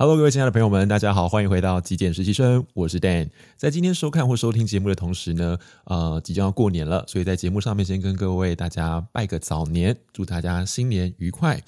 Hello，各位亲爱的朋友们，大家好，欢迎回到极简实习生，我是 Dan。在今天收看或收听节目的同时呢，呃，即将要过年了，所以在节目上面先跟各位大家拜个早年，祝大家新年愉快。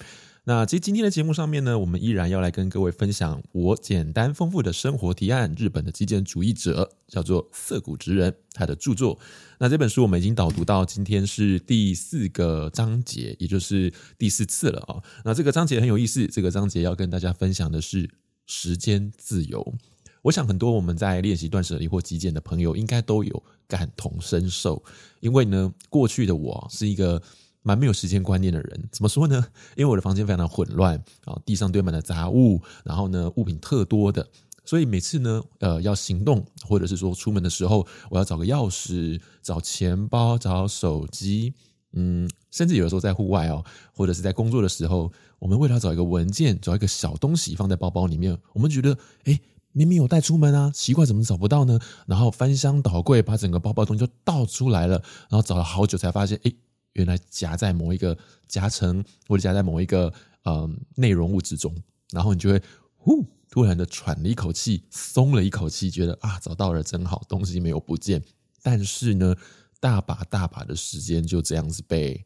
那其实今天的节目上面呢，我们依然要来跟各位分享我简单丰富的生活提案。日本的极简主义者叫做涩谷直人，他的著作。那这本书我们已经导读到今天是第四个章节，也就是第四次了啊。那这个章节很有意思，这个章节要跟大家分享的是时间自由。我想很多我们在练习断舍离或极简的朋友，应该都有感同身受，因为呢，过去的我是一个。蛮没有时间观念的人，怎么说呢？因为我的房间非常的混乱啊，地上堆满了杂物，然后呢，物品特多的，所以每次呢，呃，要行动或者是说出门的时候，我要找个钥匙、找钱包、找手机，嗯，甚至有的时候在户外哦，或者是在工作的时候，我们为了找一个文件、找一个小东西放在包包里面，我们觉得，诶，明明有带出门啊，奇怪怎么找不到呢？然后翻箱倒柜，把整个包包东西就倒出来了，然后找了好久才发现，诶。原来夹在某一个夹层，或者夹在某一个嗯内容物之中，然后你就会呼，突然的喘了一口气，松了一口气，觉得啊找到了真好，东西没有不见。但是呢，大把大把的时间就这样子被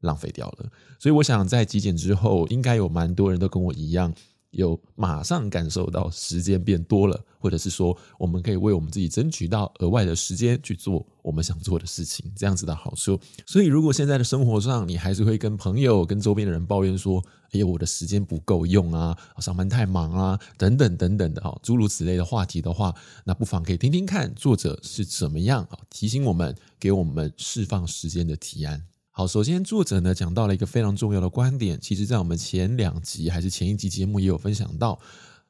浪费掉了。所以我想在极简之后，应该有蛮多人都跟我一样。有马上感受到时间变多了，或者是说，我们可以为我们自己争取到额外的时间去做我们想做的事情，这样子的好处。所以，如果现在的生活上你还是会跟朋友、跟周边的人抱怨说：“哎呀，我的时间不够用啊，上班太忙啊，等等等等的哈，诸如此类的话题的话，那不妨可以听听看作者是怎么样啊提醒我们、给我们释放时间的提案。”好，首先作者呢讲到了一个非常重要的观点，其实在我们前两集还是前一集节目也有分享到，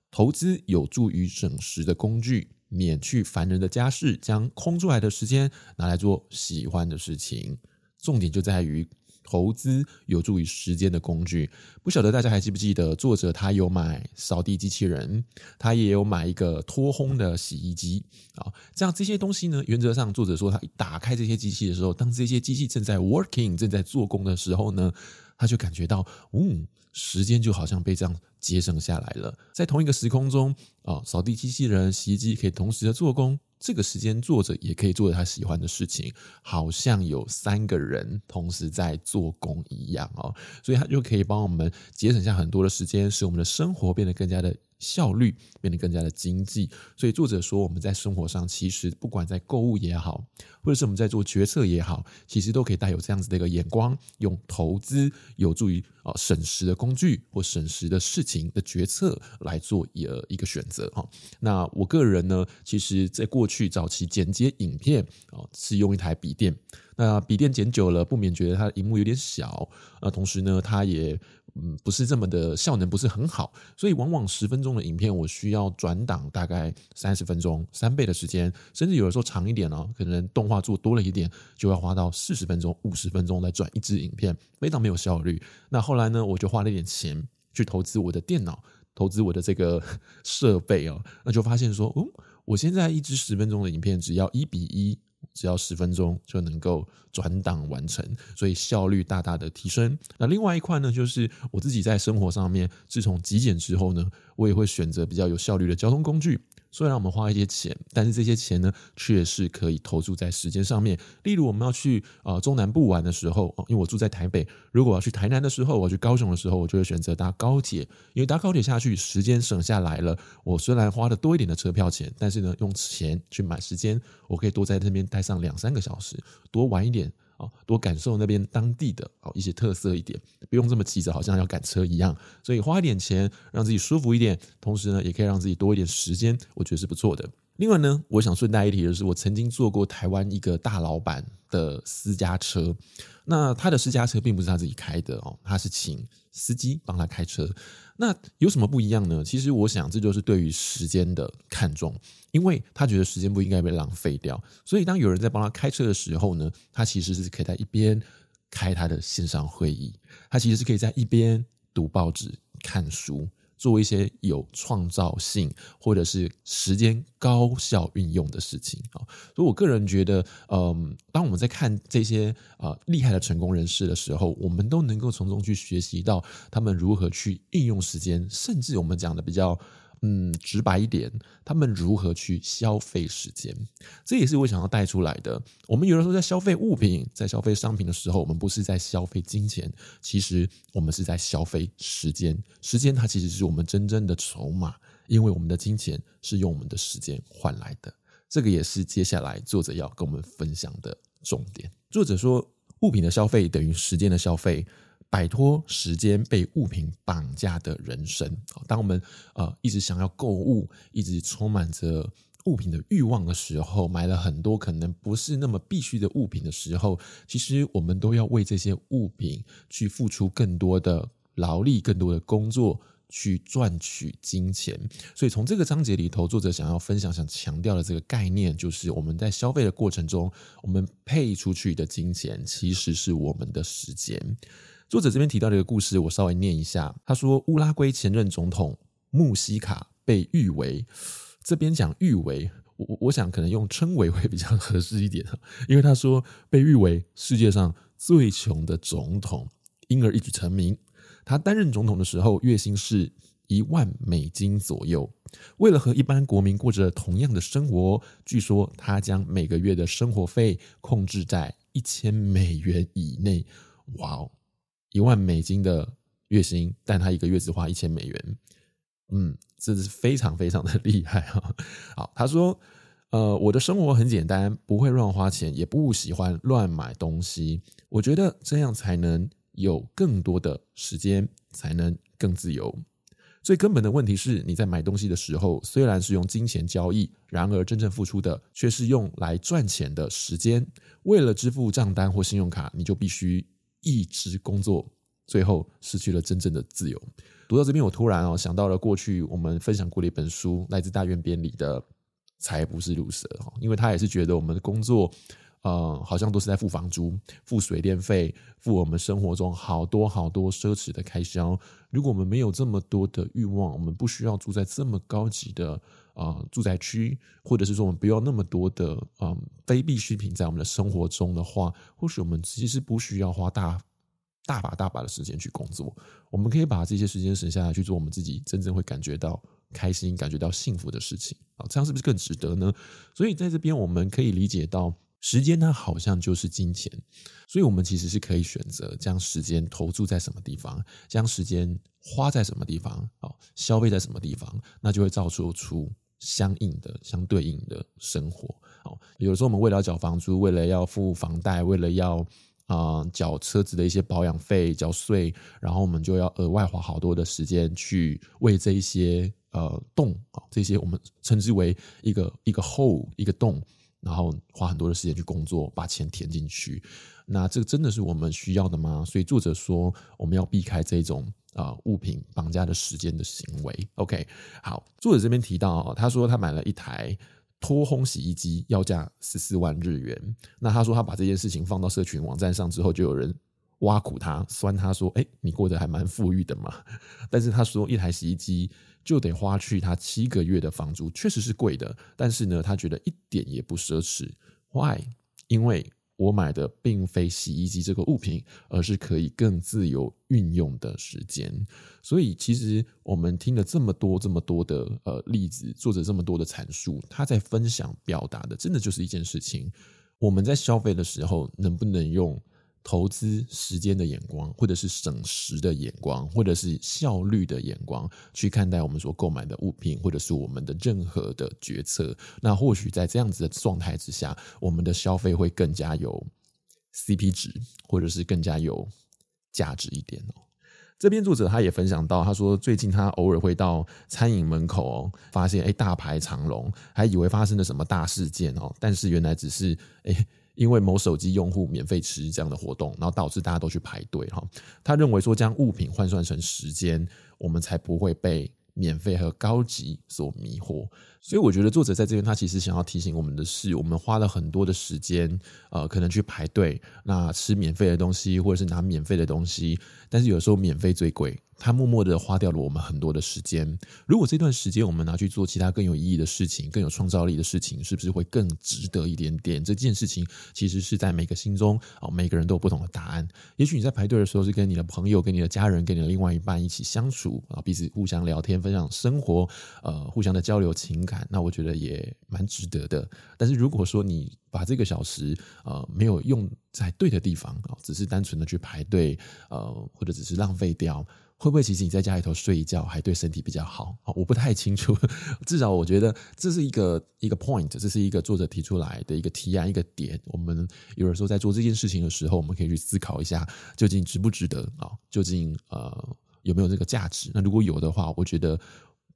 投资有助于省时的工具，免去烦人的家事，将空出来的时间拿来做喜欢的事情，重点就在于。投资有助于时间的工具，不晓得大家还记不记得，作者他有买扫地机器人，他也有买一个脱烘的洗衣机啊。这样这些东西呢，原则上作者说，他一打开这些机器的时候，当这些机器正在 working 正在做工的时候呢，他就感觉到，嗯，时间就好像被这样节省下来了。在同一个时空中啊，扫地机器人、洗衣机可以同时的做工。这个时间，作者也可以做他喜欢的事情，好像有三个人同时在做工一样哦，所以他就可以帮我们节省下很多的时间，使我们的生活变得更加的效率，变得更加的经济。所以作者说，我们在生活上其实不管在购物也好，或者是我们在做决策也好，其实都可以带有这样子的一个眼光，用投资有助于啊省时的工具或省时的事情的决策来做一一个选择哈。那我个人呢，其实在过去早期剪接影片啊，是用一台笔电。那笔电剪久了，不免觉得它的荧幕有点小。那同时呢，它也嗯不是这么的效能不是很好，所以往往十分钟的影片，我需要转档大概三十分钟，三倍的时间，甚至有的时候长一点哦，可能动画做多了一点，就要花到四十分钟、五十分钟来转一支影片，非常没有效率。那后来呢，我就花了一点钱去投资我的电脑，投资我的这个设备哦，那就发现说，哦，我现在一支十分钟的影片只要一比一。只要十分钟就能够转档完成，所以效率大大的提升。那另外一块呢，就是我自己在生活上面，自从极简之后呢，我也会选择比较有效率的交通工具。虽然我们花一些钱，但是这些钱呢，却是可以投注在时间上面。例如，我们要去、呃、中南部玩的时候，因为我住在台北，如果要去台南的时候，我去高雄的时候，我就会选择搭高铁，因为搭高铁下去，时间省下来了。我虽然花了多一点的车票钱，但是呢，用钱去买时间，我可以多在那边待上两三个小时，多玩一点。啊，多感受那边当地的啊一些特色一点，不用这么急着，好像要赶车一样。所以花一点钱，让自己舒服一点，同时呢，也可以让自己多一点时间，我觉得是不错的。另外呢，我想顺带一提的是，我曾经坐过台湾一个大老板的私家车。那他的私家车并不是他自己开的哦，他是请司机帮他开车。那有什么不一样呢？其实我想，这就是对于时间的看重，因为他觉得时间不应该被浪费掉。所以当有人在帮他开车的时候呢，他其实是可以在一边开他的线上会议，他其实是可以在一边读报纸、看书。做一些有创造性或者是时间高效运用的事情。啊，所以我个人觉得，嗯，当我们在看这些啊厉害的成功人士的时候，我们都能够从中去学习到他们如何去运用时间，甚至我们讲的比较嗯，直白一点，他们如何去消费时间？这也是我想要带出来的。我们有的时候在消费物品、在消费商品的时候，我们不是在消费金钱，其实我们是在消费时间。时间它其实是我们真正的筹码，因为我们的金钱是用我们的时间换来的。这个也是接下来作者要跟我们分享的重点。作者说，物品的消费等于时间的消费。摆脱时间被物品绑架的人生。当我们呃一直想要购物，一直充满着物品的欲望的时候，买了很多可能不是那么必须的物品的时候，其实我们都要为这些物品去付出更多的劳力、更多的工作，去赚取金钱。所以从这个章节里头，作者想要分享、想强调的这个概念，就是我们在消费的过程中，我们配出去的金钱其实是我们的时间。作者这边提到的一个故事，我稍微念一下。他说，乌拉圭前任总统穆希卡被誉为，这边讲誉为，我我想可能用称为会比较合适一点，因为他说被誉为世界上最穷的总统，因而一举成名。他担任总统的时候，月薪是一万美金左右。为了和一般国民过着同样的生活，据说他将每个月的生活费控制在一千美元以内。哇哦！一万美金的月薪，但他一个月只花一千美元，嗯，这是非常非常的厉害哈。好，他说，呃，我的生活很简单，不会乱花钱，也不喜欢乱买东西。我觉得这样才能有更多的时间，才能更自由。最根本的问题是，你在买东西的时候，虽然是用金钱交易，然而真正付出的却是用来赚钱的时间。为了支付账单或信用卡，你就必须。一直工作，最后失去了真正的自由。读到这边，我突然哦想到了过去我们分享过的一本书，来自大院编里的《才不是鲁蛇》哈，因为他也是觉得我们的工作，呃，好像都是在付房租、付水电费、付我们生活中好多好多奢侈的开销。如果我们没有这么多的欲望，我们不需要住在这么高级的。啊、呃，住宅区，或者是说我们不要那么多的嗯、非必需品在我们的生活中的话，或许我们其实不需要花大大把大把的时间去工作，我们可以把这些时间省下来去做我们自己真正会感觉到开心、感觉到幸福的事情啊，这样是不是更值得呢？所以在这边我们可以理解到，时间它好像就是金钱，所以我们其实是可以选择将时间投注在什么地方，将时间花在什么地方啊，消费在什么地方，那就会造就出。相应的、相对应的生活，哦，有时候我们为了要缴房租，为了要付房贷，为了要啊缴车子的一些保养费、缴税，然后我们就要额外花好多的时间去为这一些呃洞啊，这些我们称之为一个一个 hole 一个洞，然后花很多的时间去工作，把钱填进去。那这个真的是我们需要的吗？所以作者说，我们要避开这种。啊，物品绑架的时间的行为。OK，好，作者这边提到，他说他买了一台脱烘洗衣机，要价十四万日元。那他说他把这件事情放到社群网站上之后，就有人挖苦他，酸他说：“哎，你过得还蛮富裕的嘛。”但是他说一台洗衣机就得花去他七个月的房租，确实是贵的。但是呢，他觉得一点也不奢侈。Why？因为。我买的并非洗衣机这个物品，而是可以更自由运用的时间。所以，其实我们听了这么多、这么多的呃例子，作者这么多的阐述，他在分享、表达的，真的就是一件事情：我们在消费的时候，能不能用？投资时间的眼光，或者是省时的眼光，或者是效率的眼光，去看待我们所购买的物品，或者是我们的任何的决策。那或许在这样子的状态之下，我们的消费会更加有 CP 值，或者是更加有价值一点哦。这边作者他也分享到，他说最近他偶尔会到餐饮门口哦，发现诶大排长龙，还以为发生了什么大事件哦，但是原来只是诶。因为某手机用户免费吃这样的活动，然后导致大家都去排队哈。他认为说，将物品换算成时间，我们才不会被免费和高级所迷惑。所以我觉得作者在这边，他其实想要提醒我们的是，我们花了很多的时间，呃，可能去排队，那吃免费的东西，或者是拿免费的东西，但是有时候免费最贵，它默默的花掉了我们很多的时间。如果这段时间我们拿去做其他更有意义的事情、更有创造力的事情，是不是会更值得一点点？这件事情其实是在每个心中啊，每个人都有不同的答案。也许你在排队的时候是跟你的朋友、跟你的家人、跟你的另外一半一起相处啊，彼此互相聊天、分享生活，呃，互相的交流情感，那我觉得也蛮值得的。但是如果说你把这个小时呃没有用在对的地方啊，只是单纯的去排队，呃，或者只是浪费掉，会不会其实你在家里头睡一觉还对身体比较好？我不太清楚，至少我觉得这是一个一个 point，这是一个作者提出来的一个提案一个点。我们有的时候在做这件事情的时候，我们可以去思考一下，究竟值不值得啊？究竟呃有没有这个价值？那如果有的话，我觉得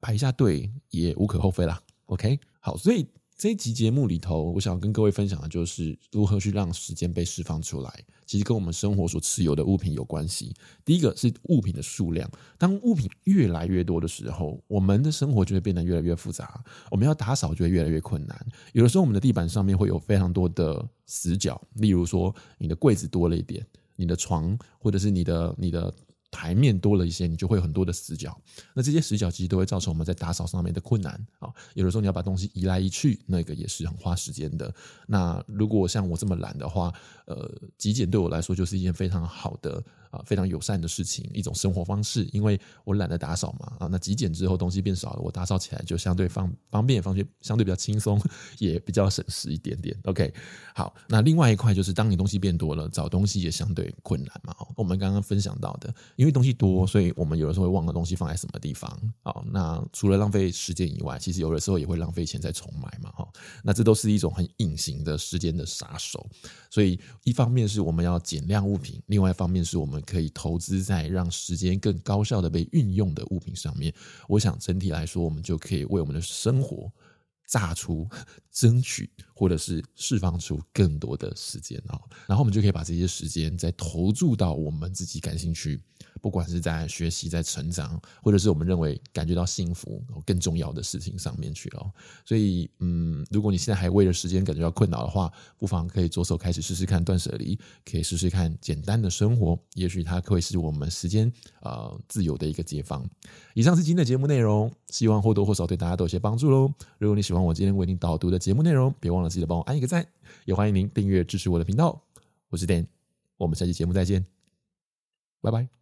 排一下队也无可厚非啦。OK，好，所以。这一集节目里头，我想跟各位分享的就是如何去让时间被释放出来。其实跟我们生活所持有的物品有关系。第一个是物品的数量，当物品越来越多的时候，我们的生活就会变得越来越复杂。我们要打扫就会越来越困难。有的时候，我们的地板上面会有非常多的死角，例如说你的柜子多了一点，你的床或者是你的你的。台面多了一些，你就会有很多的死角。那这些死角其实都会造成我们在打扫上面的困难啊。有的时候你要把东西移来移去，那个也是很花时间的。那如果像我这么懒的话，呃，极简对我来说就是一件非常好的。啊，非常友善的事情，一种生活方式。因为我懒得打扫嘛，啊，那极简之后东西变少了，我打扫起来就相对方方便，方便相对比较轻松，也比较省时一点点。OK，好，那另外一块就是，当你东西变多了，找东西也相对困难嘛。我们刚刚分享到的，因为东西多，所以我们有的时候会忘了东西放在什么地方。好，那除了浪费时间以外，其实有的时候也会浪费钱再重买嘛。哈，那这都是一种很隐形的时间的杀手。所以一方面是我们要减量物品，另外一方面是我们。可以投资在让时间更高效的被运用的物品上面，我想整体来说，我们就可以为我们的生活榨出、争取或者是释放出更多的时间啊，然后我们就可以把这些时间再投注到我们自己感兴趣。不管是在学习、在成长，或者是我们认为感觉到幸福更重要的事情上面去了。所以，嗯，如果你现在还为了时间感觉到困扰的话，不妨可以着手开始试试看断舍离，可以试试看简单的生活，也许它会是我们时间呃自由的一个解放。以上是今天的节目内容，希望或多或少对大家都有些帮助喽。如果你喜欢我今天为您导读的节目内容，别忘了记得帮我按一个赞，也欢迎您订阅支持我的频道。我是 Dan，我们下期节目再见，拜拜。